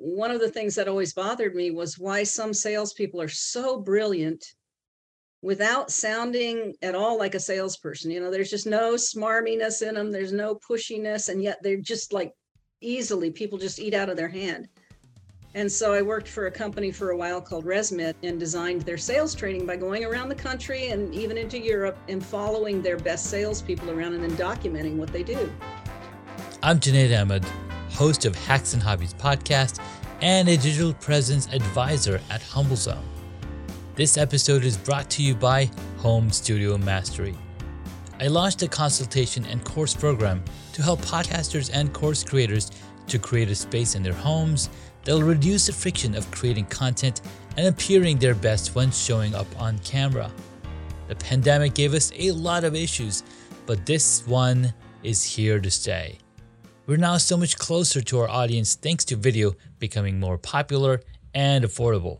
one of the things that always bothered me was why some salespeople are so brilliant without sounding at all like a salesperson. You know, there's just no smarminess in them, there's no pushiness, and yet they're just like easily people just eat out of their hand. And so I worked for a company for a while called ResMed and designed their sales training by going around the country and even into Europe and following their best salespeople around and then documenting what they do. I'm Junaid Ahmed, host of Hacks and Hobbies podcast and a digital presence advisor at HumbleZone. This episode is brought to you by Home Studio Mastery. I launched a consultation and course program to help podcasters and course creators to create a space in their homes that'll reduce the friction of creating content and appearing their best when showing up on camera. The pandemic gave us a lot of issues, but this one is here to stay. We're now so much closer to our audience thanks to video becoming more popular and affordable.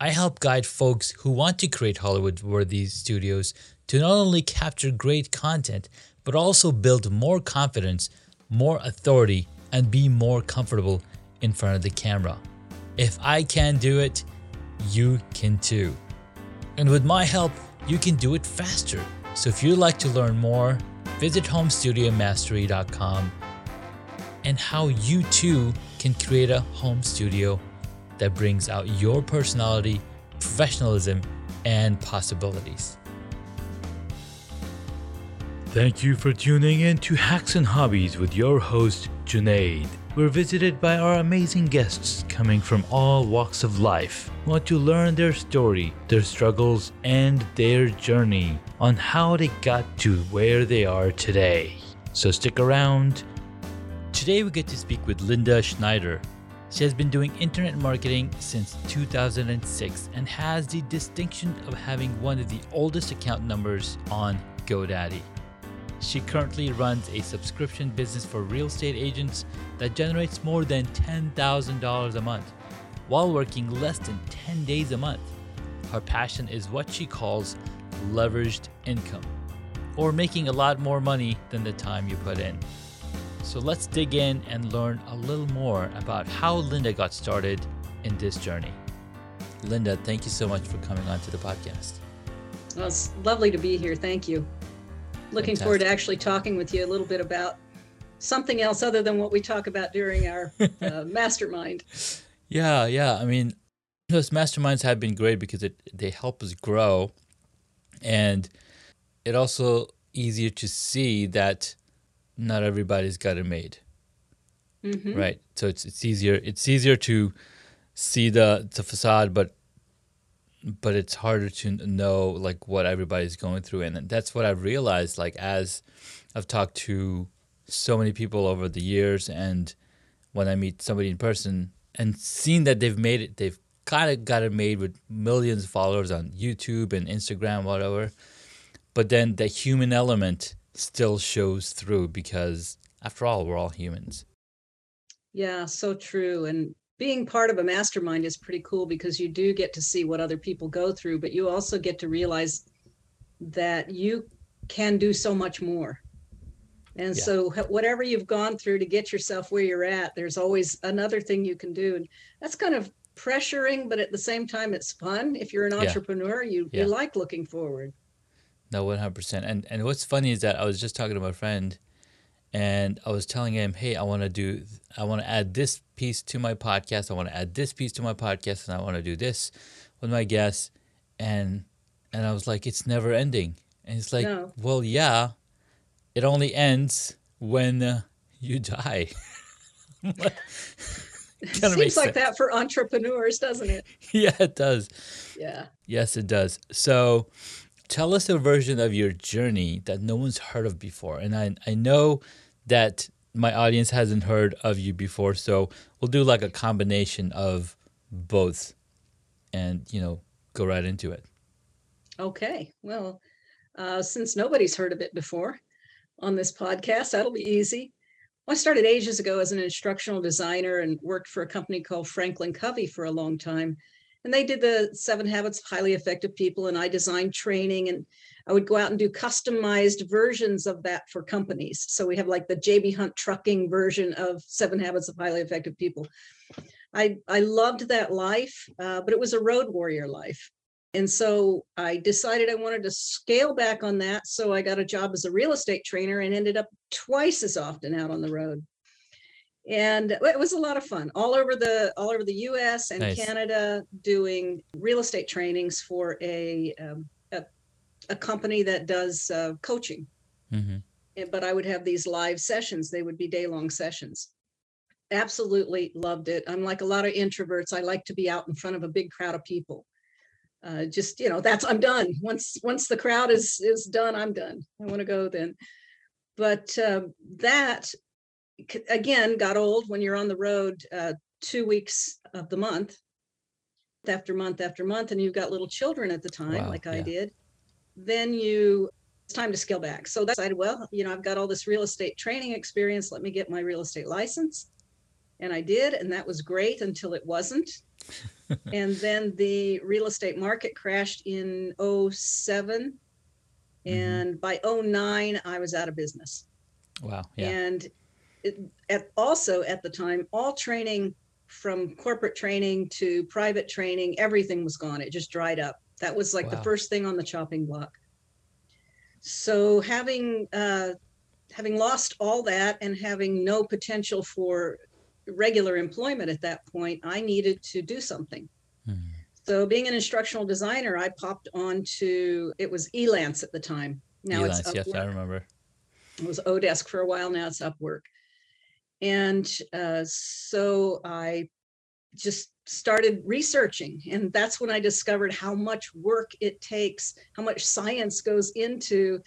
I help guide folks who want to create Hollywood worthy studios to not only capture great content, but also build more confidence, more authority, and be more comfortable in front of the camera. If I can do it, you can too. And with my help, you can do it faster. So if you'd like to learn more, visit homestudiomastery.com and how you too can create a home studio that brings out your personality, professionalism, and possibilities. Thank you for tuning in to Hacks and Hobbies with your host, Junaid. We're visited by our amazing guests coming from all walks of life. Want to learn their story, their struggles, and their journey on how they got to where they are today. So stick around. Today we get to speak with Linda Schneider. She has been doing internet marketing since 2006 and has the distinction of having one of the oldest account numbers on GoDaddy. She currently runs a subscription business for real estate agents that generates more than $10,000 a month while working less than 10 days a month. Her passion is what she calls leveraged income, or making a lot more money than the time you put in. So let's dig in and learn a little more about how Linda got started in this journey. Linda, thank you so much for coming on to the podcast. Well, it's lovely to be here. Thank you looking Fantastic. forward to actually talking with you a little bit about something else other than what we talk about during our uh, mastermind. Yeah, yeah. I mean, those masterminds have been great because it they help us grow, and it also easier to see that not everybody's got it made. Mm-hmm. Right. So it's it's easier it's easier to see the the facade, but but it's harder to know like what everybody's going through and that's what i've realized like as i've talked to so many people over the years and when i meet somebody in person and seen that they've made it they've kind of got it made with millions of followers on youtube and instagram whatever but then the human element still shows through because after all we're all humans yeah so true and being part of a mastermind is pretty cool because you do get to see what other people go through, but you also get to realize that you can do so much more. And yeah. so, whatever you've gone through to get yourself where you're at, there's always another thing you can do. And that's kind of pressuring, but at the same time, it's fun. If you're an entrepreneur, yeah. you, yeah. you like looking forward. No, 100%. And, and what's funny is that I was just talking to my friend and I was telling him, "Hey, I want to do I want to add this piece to my podcast. I want to add this piece to my podcast and I want to do this with my guests." And and I was like, "It's never ending." And he's like, no. "Well, yeah. It only ends when uh, you die." it seems like that for entrepreneurs, doesn't it? yeah, it does. Yeah. Yes, it does. So, tell us a version of your journey that no one's heard of before. And I I know that my audience hasn't heard of you before. So we'll do like a combination of both and, you know, go right into it. Okay. Well, uh, since nobody's heard of it before on this podcast, that'll be easy. Well, I started ages ago as an instructional designer and worked for a company called Franklin Covey for a long time. And they did the seven habits of highly effective people, and I designed training and I would go out and do customized versions of that for companies. So we have like the JB Hunt trucking version of Seven Habits of Highly Effective People. I, I loved that life, uh, but it was a road warrior life. And so I decided I wanted to scale back on that. So I got a job as a real estate trainer and ended up twice as often out on the road. And it was a lot of fun all over the all over the US and Nice. Canada doing real estate trainings for a um, a, a company that does uh, coaching. hmm Eh, But I would have these live sessions. They would be day long sessions. Absolutely loved it. I'm like a lot of introverts. I like to be out in front of a big crowd of people. Uh, just you know, that's I'm done. Once once the crowd is is done, I'm done. I want to go then. But uh, that again got old when you're on the road uh, two weeks of the month, after month after month, and you've got little children at the time, Wow, like I did. Then you it's time to scale back. So that's I well, you know, I've got all this real estate training experience. Let me get my real estate license. And I did, and that was great until it wasn't. and then the real estate market crashed in 7 Mhm. And by 09, I was out of business. Wow. Yeah. And it, at also at the time, all training from corporate training to private training, everything was gone. It just dried up. That was like Wow. the first thing on the chopping block. So having uh, having lost all that and having no potential for regular employment at that point, I needed to do something. Mhm. So being an instructional designer, I popped onto it was Elance at the time. Now it's Elance, yes, I remember. it was Odesk for a while now it's Upwork. And uh, so I just started researching, and that's when I discovered how much work it takes, how much science goes into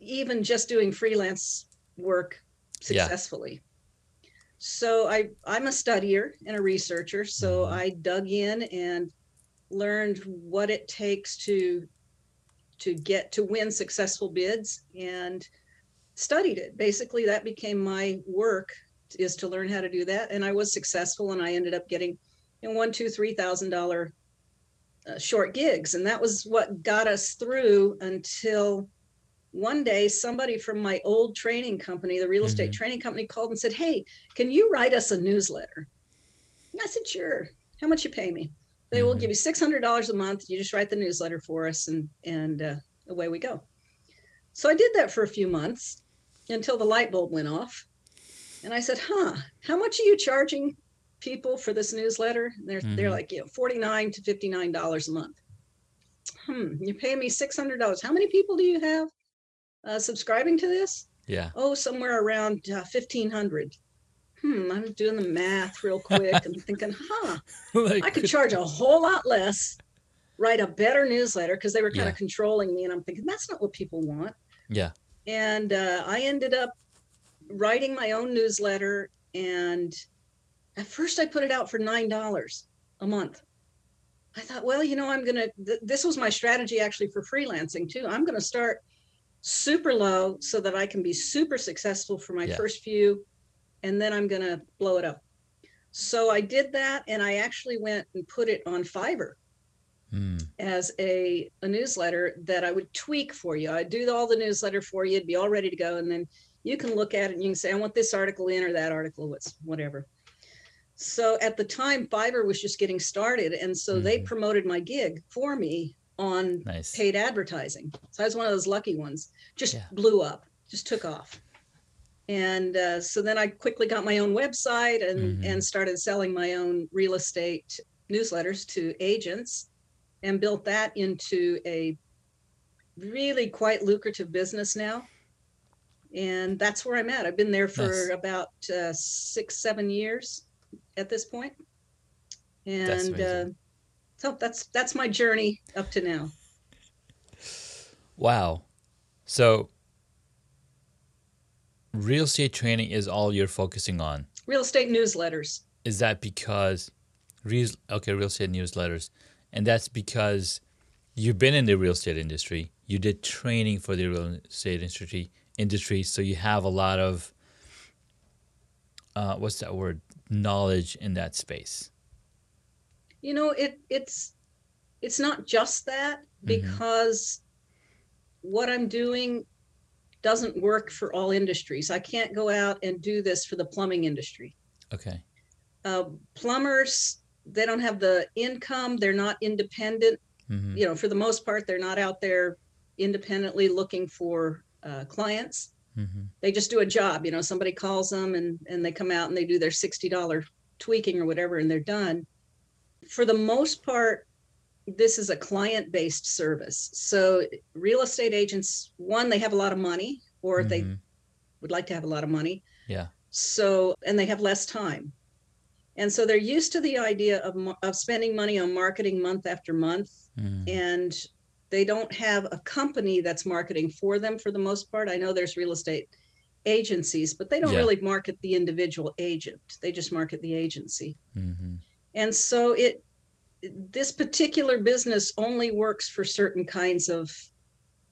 even just doing freelance work Yeah. successfully. So I I'm a studier and a researcher, so Mhm. I dug in and learned what it takes to to get to win successful bids and studied it. Basically, that became my work is to learn how to do that. And I was successful and I ended up getting you know, one, two, three thousand dollar uh, short gigs. And that was what got us through until one day somebody from my old training company, the real estate training company, called and said, Hey, can you write us a newsletter? And I said, Sure. How much you pay me? They will Mhm. give you six hundred dollars a month. You just write the newsletter for us, and and uh, away we go. So I did that for a few months until the light bulb went off, and I said, "Huh? How much are you charging people for this newsletter?" And they're they're Mhm. like, "You know, forty nine to fifty nine dollars a month." Hmm. You pay me six hundred dollars. How many people do you have uh, subscribing to this? Yeah. Oh, somewhere around uh, fifteen hundred. Hmm. I'm doing the math real quick and thinking, "Huh." like, I could charge a whole lot less, write a better newsletter because they were kind Yeah. of controlling me. And I'm thinking, that's not what people want. Yeah. And uh, I ended up writing my own newsletter. And at first, I put it out for $9 a month. I thought, well, you know, I'm going to, th- this was my strategy actually for freelancing too. I'm going to start super low so that I can be super successful for my Yeah. first few. And then I'm going to blow it up. So I did that and I actually went and put it on Fiverr Mm, as a, a newsletter that I would tweak for you. I'd do all the newsletter for you, it'd be all ready to go. And then you can look at it and you can say, I want this article in or that article, what's whatever. So at the time, Fiverr was just getting started. And so they Mhm. promoted my gig for me on nice. paid advertising. So I was one of those lucky ones, just Yeah. blew up, just took off. And uh, so then I quickly got my own website and, Mhm. and started selling my own real estate newsletters to agents and built that into a really quite lucrative business now. And that's where I'm at. I've been there for Nice. about uh, six, seven years at this point. That's And uh, so that's that's my journey up to now. Wow. So, real estate training is all you're focusing on. Real estate newsletters. Is that because, real, okay, real estate newsletters, and that's because you've been in the real estate industry. You did training for the real estate industry, industry, so you have a lot of, uh, what's that word? Knowledge in that space. you know it it's it's not just that because what i'm doing doesn't work for all industries i can't go out and do this for the plumbing industry Okay. Uh, plumbers, they don't have the income. They're not independent. hmm You know, for the most part, they're not out there independently looking for uh, clients. hmm They just do a job. You know, somebody calls them and and they come out and they do their sixty dollar tweaking or whatever, and they're done. For the most part, this is a client based service. So real estate agents, one, they have a lot of money, or they Mhm. would like to have a lot of money. Yeah. So, and they have less time. And so they're used to the idea of, of spending money on marketing month after month. Mhm. And they don't have a company that's marketing for them for the most part. I know there's real estate agencies, but they don't Yeah. really market the individual agent. They just market the agency. Mhm. And so it, this particular business only works for certain kinds of,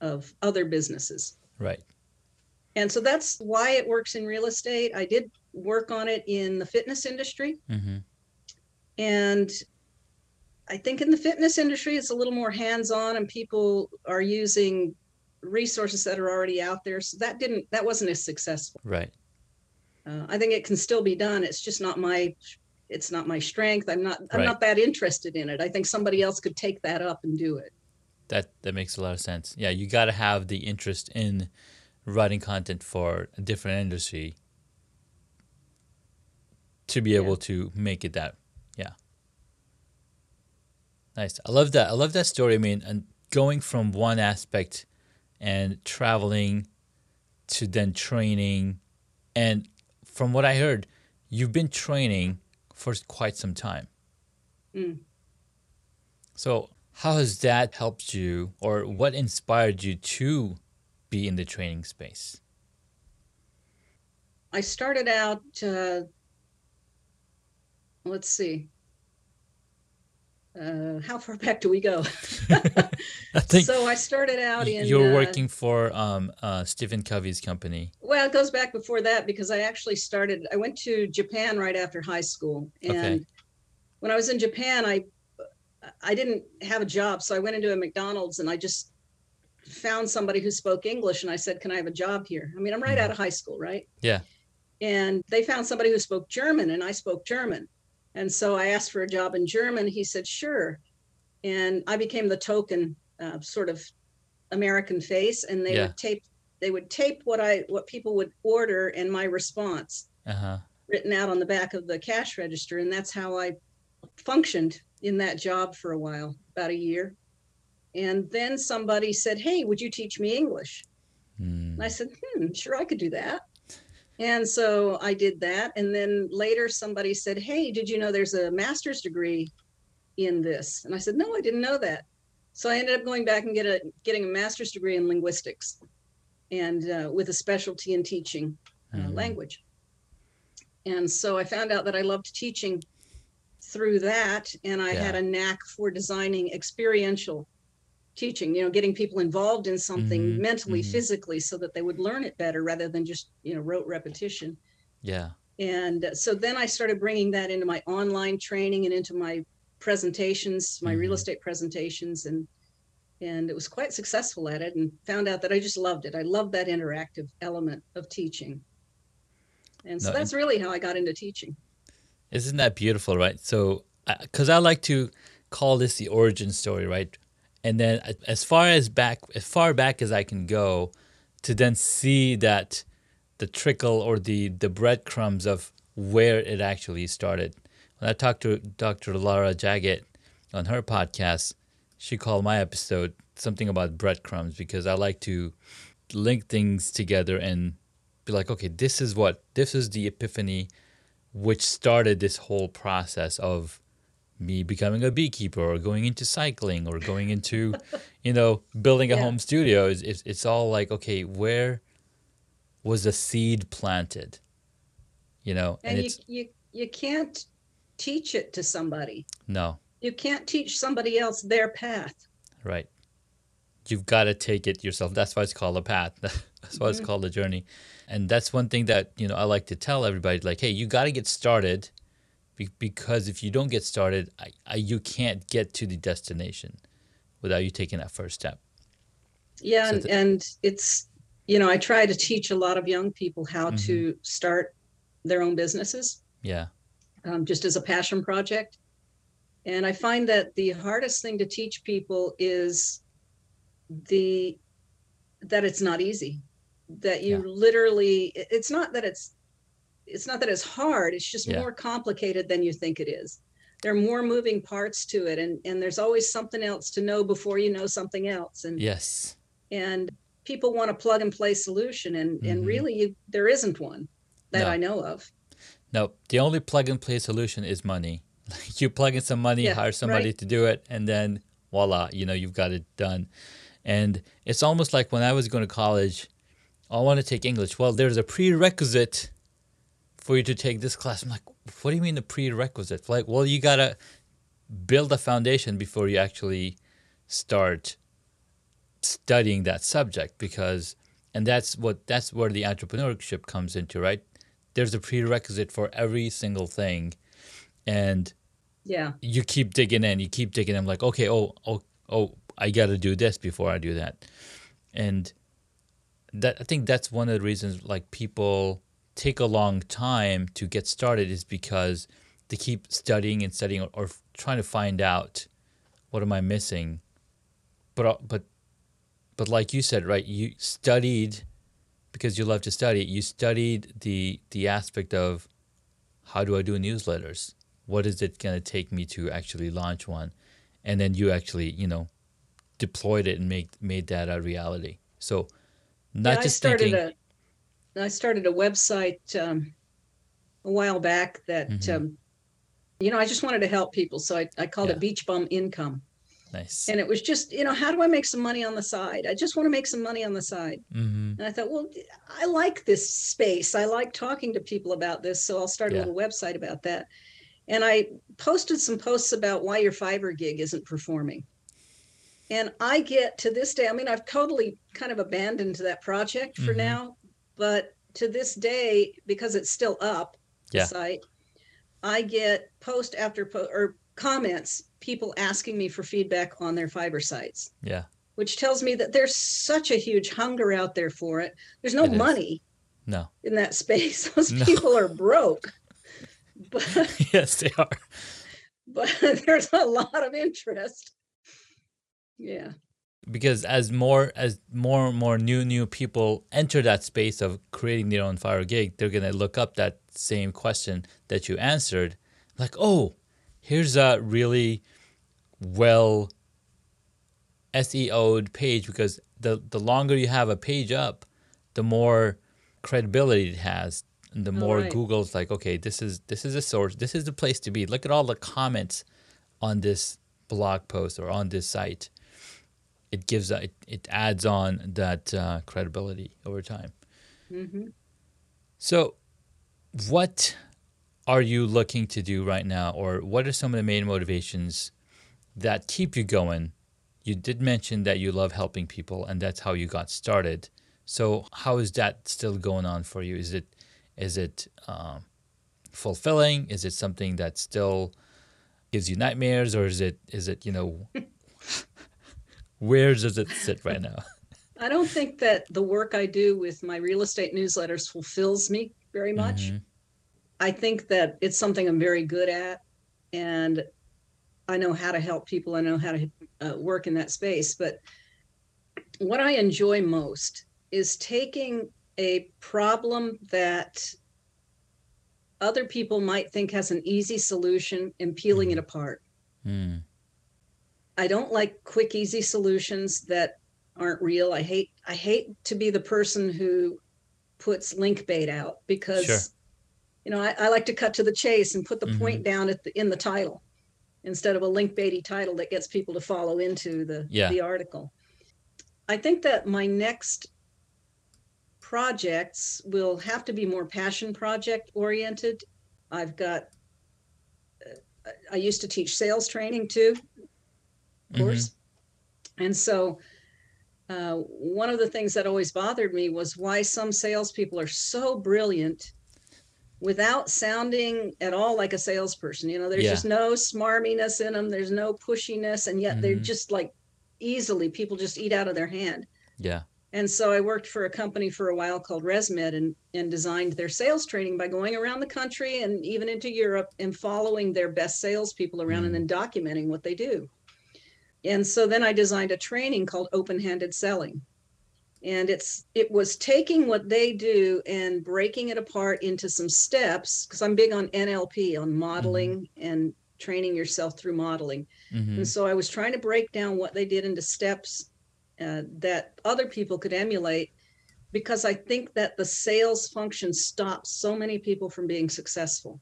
of other businesses. Right. And so that's why it works in real estate. I did work on it in the fitness industry. hmm And I think in the fitness industry, it's a little more hands on and people are using resources that are already out there. So that didn't, that wasn't as successful. Right. Uh, I think it can still be done. It's just not my, it's not my strength. I'm not, I'm Right. not that interested in it. I think somebody else could take that up and do it. That that makes a lot of sense. Yeah, you got to have the interest in writing content for a different industry to be Yeah. able to make it that. Yeah. Nice. I love that. I love that story. I mean, and going from one aspect and traveling to then training and from what I heard, you've been training for quite some time. Mm. So, how has that helped you, or what inspired you to be in the training space? I started out, uh, let's see. Uh, how far back do we go? I think so I started out in. you were uh, working for um, uh, Stephen Covey's company. Well, it goes back before that because I actually started. I went to Japan right after high school, and Okay. when I was in Japan, I I didn't have a job, so I went into a McDonald's and I just found somebody who spoke English, and I said, "Can I have a job here?" I mean, I'm right Mhm. out of high school, right? Yeah. And they found somebody who spoke German, and I spoke German, and so I asked for a job in German. He said, "Sure," and I became the token uh, sort of American face, and they Yeah. would tape they would tape what I what people would order and my response Uh huh. written out on the back of the cash register, and that's how I functioned in that job for a while, about a year. And then somebody said, "Hey, would you teach me English?" Mm. And I said, "Hmm, sure, I could do that." And so I did that. And then later somebody said, Hey, did you know there's a master's degree in this? And I said, No, I didn't know that. So I ended up going back and get a, getting a master's degree in linguistics and uh, with a specialty in teaching uh, Mhm. language. And so I found out that I loved teaching through that. And I had a knack for designing experiential teaching, you know, getting people involved in something Mhm, mentally, mhm. physically, so that they would learn it better rather than just, you know, rote repetition. Yeah. And uh, so then I started bringing that into my online training and into my presentations, my real Mhm. estate presentations, and and it was quite successful at it. And found out that I just loved it. I loved that interactive element of teaching. And so No, that's really how I got into teaching. Isn't that beautiful, right? So, because I like to call this the origin story, right? And then as far as back, as far back as I can go, to then see that the trickle or the the breadcrumbs of where it actually started. When I talked to Dr. Laura Jaggett on her podcast, she called my episode something about breadcrumbs because I like to link things together and be like, okay, this is what this is the epiphany which started this whole process of me becoming a beekeeper or going into cycling or going into you know building a Yeah. home studio it's, it's, it's all like okay where was the seed planted you know and, And you, it's you you can't teach it to somebody. no You can't teach somebody else their path. right you've got to take it yourself that's why it's called a path that's why it's Mhm. called a journey and that's one thing that you know i like to tell everybody like hey you got to get started be- because if you don't get started I, I, you can't get to the destination without you taking that first step Yeah, So and, the- and it's you know I try to teach a lot of young people how Mhm. to start their own businesses, yeah um, just as a passion project. And I find that the hardest thing to teach people is the that it's not easy. That you Yeah. literally it's not that it's it's not that it's hard, it's just Yeah. more complicated than you think it is. There are more moving parts to it and and there's always something else to know before you know something else. And Yes. and people want a plug and play solution and Mhm. and really you, there isn't one that No. I know of. No, the only plug and play solution is money. Like you plug in some money, Yeah, hire somebody right. to do it, and then voila, you know, you've got it done. And it's almost like when I was going to college, I want to take English. Well, there's a prerequisite for you to take this class. I'm like, what do you mean the prerequisite? Like, well, you got to build a foundation before you actually start studying that subject because and that's what that's where the entrepreneurship comes into, right? There's a prerequisite for every single thing and Yeah. you keep digging in, you keep digging in I'm like, okay, oh, oh, oh, I got to do this before I do that. And that I think that's one of the reasons like people take a long time to get started is because they keep studying and studying or, or trying to find out what am I missing. But uh, but but like you said, right? You studied because you love to study. You studied the the aspect of how do I do newsletters? What is it going to take me to actually launch one? And then you actually, you know, deployed it and made made that a reality. So not yeah, just thinking, a I started a website um, a while back that Mhm. um, you know I just wanted to help people, so I, I called Yeah. it Beach Bum Income, nice. and it was just you know how do I make some money on the side? I just want to make some money on the side, hmm and I thought, well, I like this space. I like talking to people about this, so I'll start a little website about that. And I posted some posts about why your Fiverr gig isn't performing. And I get to this day, I mean, I've totally kind of abandoned that project for Mhm. now, but to this day, because it's still up, Yeah. site, I get post after post or comments, people asking me for feedback on their Fiverr sites Yeah. which tells me that there's such a huge hunger out there for it. There's no It is. money No. in that space. Those No. people are broke. But yes, they are. but there's a lot of interest. Yeah. Because as more as more and more new new people enter that space of creating their own Fiverr gig they're going to look up that same question that you answered like oh here's a really well seo'd page because the the longer you have a page up the more credibility it has and the Oh, more right. google's like okay this is this is a source this is the place to be look at all the comments on this blog post or on this site it gives it, it adds on that uh, credibility over time. Hmm so what are you looking to do right now? Or what are some of the main motivations that keep you going? You did mention that you love helping people and that's how you got started. So how is that still going on for you? Is it is it um, fulfilling? Is it something that still gives you nightmares? Or is it is it you know where does it sit right now I don't think that the work I do with my real estate newsletters fulfills me very much. Mhm. I think that it's something I'm very good at, and I know how to help people. I know how to uh, work in that space. But what I enjoy most is taking a problem that other people might think has an easy solution and peeling it apart. Mm. I don't like quick, easy solutions that aren't real. I hate I hate to be the person who puts link bait out because Sure. you know I, I like to cut to the chase and put the Mhm. point down at the in the title instead of a link baity title that gets people to follow into the Yeah. the article. I think that my next projects will have to be more passion project oriented. I've got uh, I used to teach sales training too of course. And so, uh, one of the things that always bothered me was why some salespeople are so brilliant without sounding at all like a salesperson. You know, there's Yeah. just no smarminess in them, there's no pushiness, and yet they're Mhm. just like easily people just eat out of their hand. Yeah. And so I worked for a company for a while called ResMed and, and designed their sales training by going around the country and even into Europe and following their best salespeople around Mm. and then documenting what they do. And so then I designed a training called open-handed selling. And it's it was taking what they do and breaking it apart into some steps because I'm big on NLP, on modeling and training yourself through modeling. hmm And so I was trying to break down what they did into steps uh, that other people could emulate because I think that the sales function stops so many people from being successful.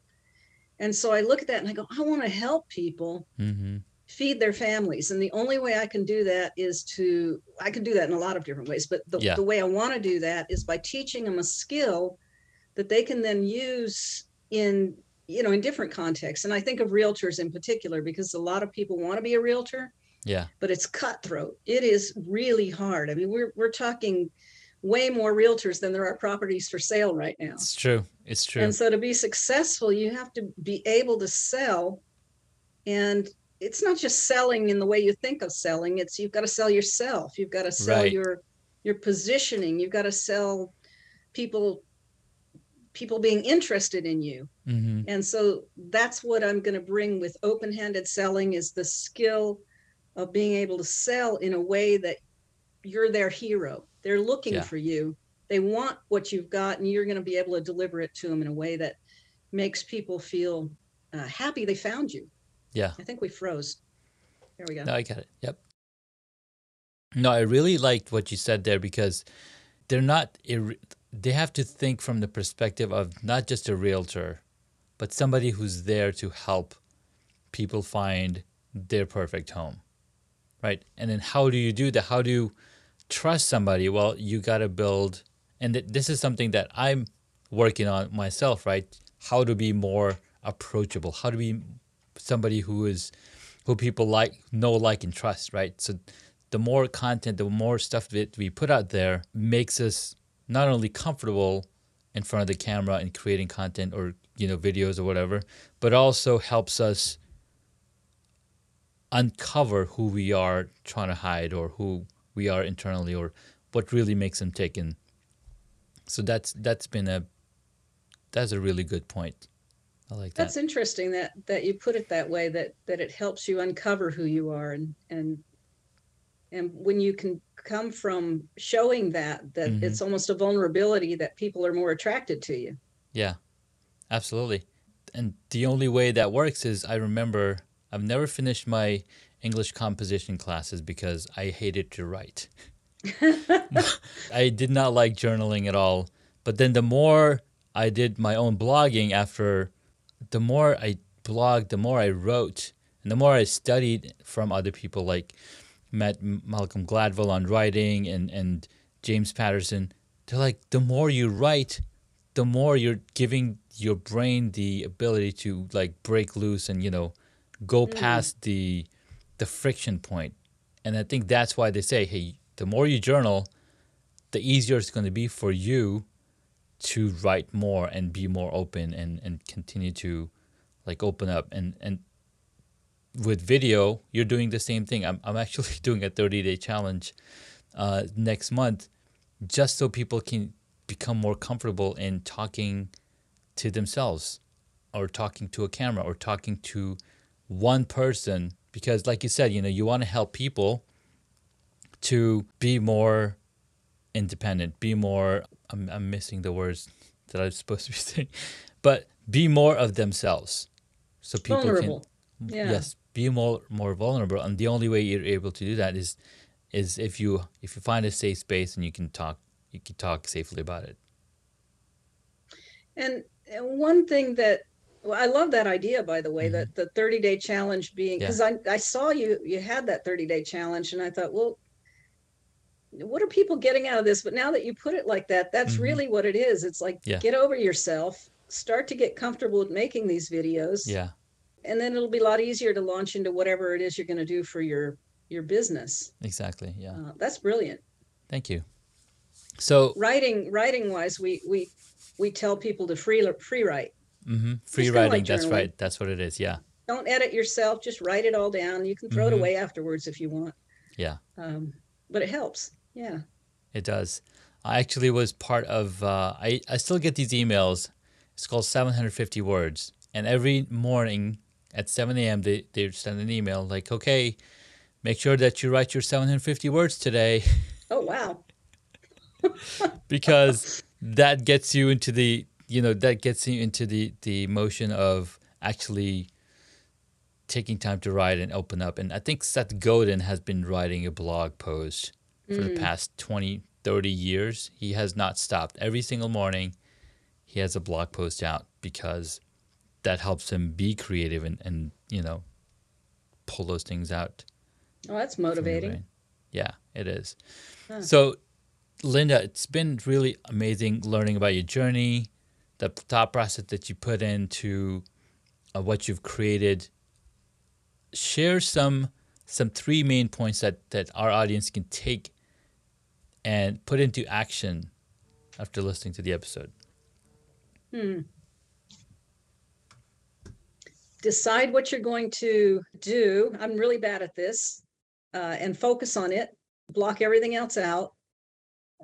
And so I look at that and I go, I want to help people hmm feed their families. And the only way I can do that is to, I can do that in a lot of different ways, but the, Yeah. the way I want to do that is by teaching them a skill that they can then use in, you know, in different contexts. And I think of realtors in particular, because a lot of people want to be a realtor, Yeah. but it's cutthroat. It is really hard. I mean, we're, we're talking way more realtors than there are properties for sale right now. It's true. It's true. And so to be successful, you have to be able to sell. And it's not just selling in the way you think of selling. It's you've got to sell yourself. You've got to sell Right. your your positioning. You've got to sell people people being interested in you. hmm And so that's what I'm going to bring with open-handed selling is the skill of being able to sell in a way that you're their hero. They're looking Yeah. for you. They want what you've got and you're going to be able to deliver it to them in a way that makes people feel uh, happy they found you. Yeah. I think we froze. There we go. No, I get it. Yep. No, I really liked what you said there because they're not, they have to think from the perspective of not just a realtor, but somebody who's there to help people find their perfect home. Right. And then how do you do that? How do you trust somebody? Well, you got to build, and th- this is something that I'm working on myself, right? How to be more approachable, how to be somebody who is who people like know like and trust right? So the more content the more stuff that we put out there makes us not only comfortable in front of the camera and creating content or you know videos or whatever but also helps us uncover who we are trying to hide or who we are internally or what really makes them tick. And so that's that's been a that's a really good point i like that That's interesting that that you put it that way that that it helps you uncover who you are and and and when you can come from showing that that Mhm. it's almost a vulnerability that people are more attracted to you. Yeah, absolutely. And the only way that works is I remember I've never finished my English composition classes because I hated to write. I did not like journaling at all. But then the more I did my own blogging after, the more I blogged, the more I wrote, and the more I studied from other people like met Malcolm Gladwell on writing and, and James Patterson. They're like, the more you write, the more you're giving your brain the ability to like break loose and you know go mm. past the the friction point. point and i think that's why they say hey the more you journal the easier it's going to be for you to write more and be more open and and continue to like open up. And and with video you're doing the same thing. I'm, I'm actually doing a 30 day challenge uh, next month just so people can become more comfortable in talking to themselves or talking to a camera or talking to one person. Because like you said you know you want to help people to be more independent be more I'm, I'm missing the words that i'm supposed to be saying but be more of themselves so people Vulnerable. can Yeah. yes be more more vulnerable and the only way you're able to do that is is if you if you find a safe space and you can talk you can talk safely about it And one thing that well, I love that idea, by the way, Mhm. that the 30 day challenge being Yeah. because I, I saw you you had that 30 day challenge and I thought, well, what are people getting out of this? But now that you put it like that, that's Mhm. really what it is. It's like Yeah. get over yourself, start to get comfortable with making these videos, yeah and then it'll be a lot easier to launch into whatever it is you're going to do for your your business. exactly yeah Uh, that's brilliant. thank you so Writing writing wise, we we we tell people to free free write. hmm free writing like that's right that's what it is yeah don't edit yourself just write it all down you can throw it Mhm. away afterwards if you want Yeah. um, but it helps yeah It does. I actually was part of. Uh, I I still get these emails. It's called 750 words, and every morning at 7 a.m. they they send an email like, okay, make sure that you write your 750 words today, Oh, wow. because that gets you into the you know that gets you into the the motion of actually taking time to write and open up. And I think Seth Godin has been writing a blog post for the past 20, 30 years. He has not stopped. Every single morning, he has a blog post out because that helps him be creative and, and you know, pull those things out. Oh, that's motivating. Yeah, it is. Huh. So, Linda, it's been really amazing learning about your journey, the thought process that you put into uh, what you've created. Share some some three main points that that our audience can take and put into action after listening to the episode. Hmm. Decide what you're going to do. I'm really bad at this. Uh, and focus on it. Block everything else out.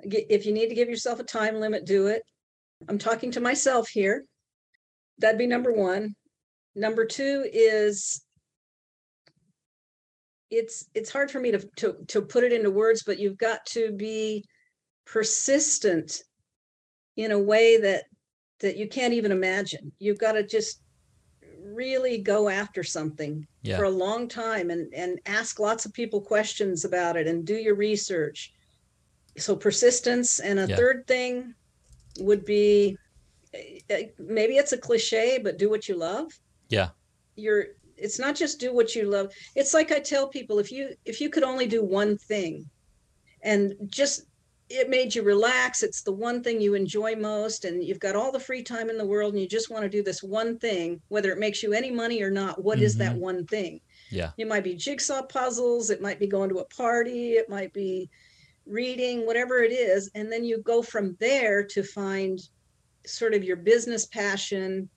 If you need to give yourself a time limit, do it. I'm talking to myself here. That'd be number one. Number two is it's it's hard for me to to to put it into words, but you've got to be persistent in a way that that you can't even imagine. You've got to just really go after something Yeah. for a long time and and ask lots of people questions about it and do your research. So persistence and a Yeah. third thing would be eh, eh, maybe it's a cliche but do what you love. Yeah. You're it's not just do what you love. It's like I tell people if you if you could only do one thing and just it made you relax it's the one thing you enjoy most and you've got all the free time in the world and you just want to do this one thing whether it makes you any money or not What is that mm-hmm. one thing Yeah. it might be jigsaw puzzles it might be going to a party it might be reading whatever it is and then you go from there to find sort of your business passion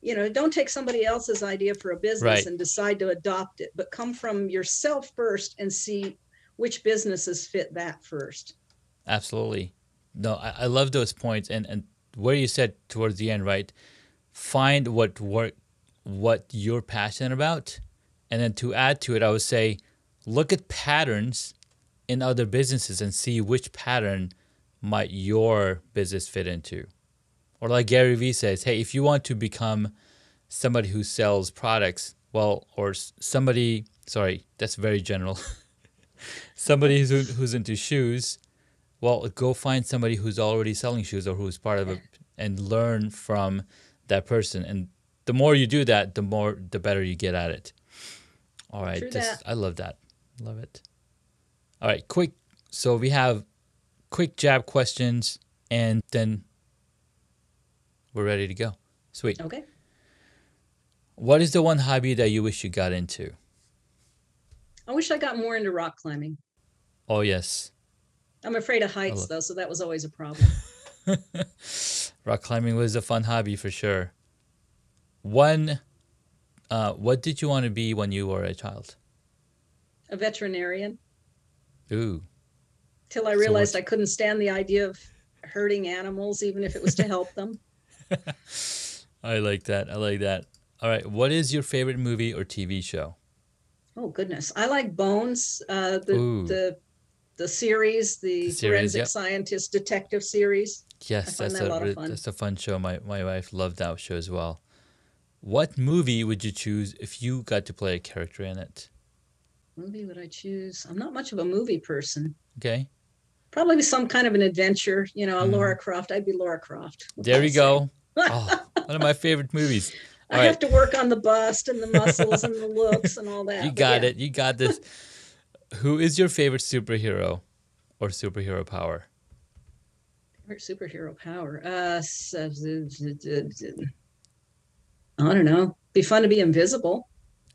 you know don't take somebody else's idea for a business Right. and decide to adopt it but come from yourself first and see which businesses fit that first Absolutely. No, I, I love those points and, and where you said towards the end, right? Find what work what you're passionate about. And then to add to it, I would say look at patterns in other businesses and see which pattern might your business fit into. Or like Gary Vee says, hey, if you want to become somebody who sells products, well, or somebody, sorry, that's very general. somebody who's, who's into shoes, well, go find somebody who's already selling shoes or who's part of it and learn from that person. And the more you do that, the more, the better you get at it. All right. I love that. Love it. All right. Quick. So we have quick jab questions and then we're ready to go. Sweet. okay What is the one hobby that you wish you got into? i wish i got more into rock climbing Oh, yes. i'm afraid of heights though so that was always a problem Rock climbing was a fun hobby for sure. One, uh, what did you want to be when you were a child? a veterinarian Ooh, till I realized what- I couldn't stand the idea of hurting animals, even if it was to help them. I like that. I like that. All right. What is your favorite movie or TV show? Oh goodness, I like Bones, uh, the Ooh. the the series, the, The series, forensic yep. scientist detective series. Yes, that's that a a, lot of fun. that's a fun show. My my wife loved that show as well. What movie would you choose if you got to play a character in it? Movie would I choose? I'm not much of a movie person. Okay, Probably some kind of an adventure. You know, a Mhm. Laura Croft. I'd be Laura Croft. there say. go. Oh, one of my favorite movies. I All have to work on the bust and the muscles and the looks and all that. You got yeah. it. You got this. Who is your favorite superhero or superhero power? Favorite superhero power. Uh, uh, I don't know. Be fun to be invisible.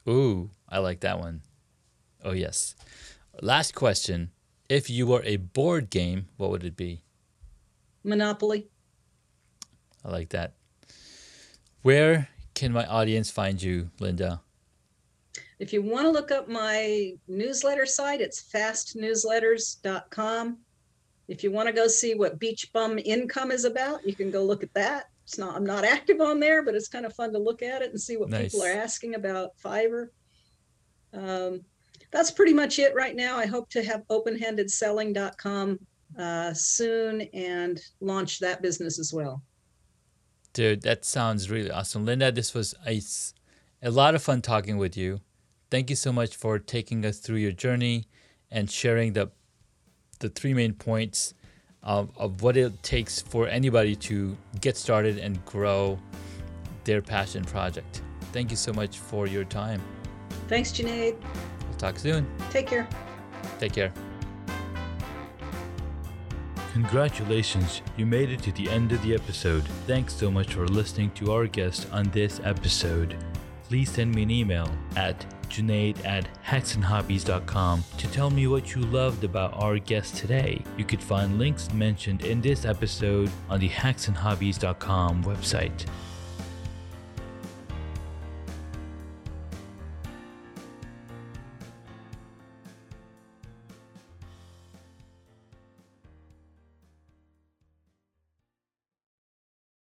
Ooh, I like that one. Oh, yes. Last question. If you were a board game, what would it be? Monopoly. I like that. Where can my audience find you, Linda? If you want to look up my newsletter site, it's fastnewsletters.com. If you want to go see what beach bum income is about, you can go look at that. It's not, I'm not active on there, but it's kind of fun to look at it and see what people are asking about Fiverr. Um, that's pretty much it right now. I hope to have openhandedselling.com uh, soon and launch that business as well. Dude, that sounds really awesome. Linda, this was a lot of fun talking with you. Thank you so much for taking us through your journey and sharing the the three main points of, of what it takes for anybody to get started and grow their passion project. Thank you so much for your time. Thanks, Junaid. We'll talk soon. Take care. Take care. Congratulations, you made it to the end of the episode. Thanks so much for listening to our guest on this episode. Please send me an email at junaid at hacksandhobbies.com to tell me what you loved about our guest today. You could find links mentioned in this episode on the hacksandhobbies.com website.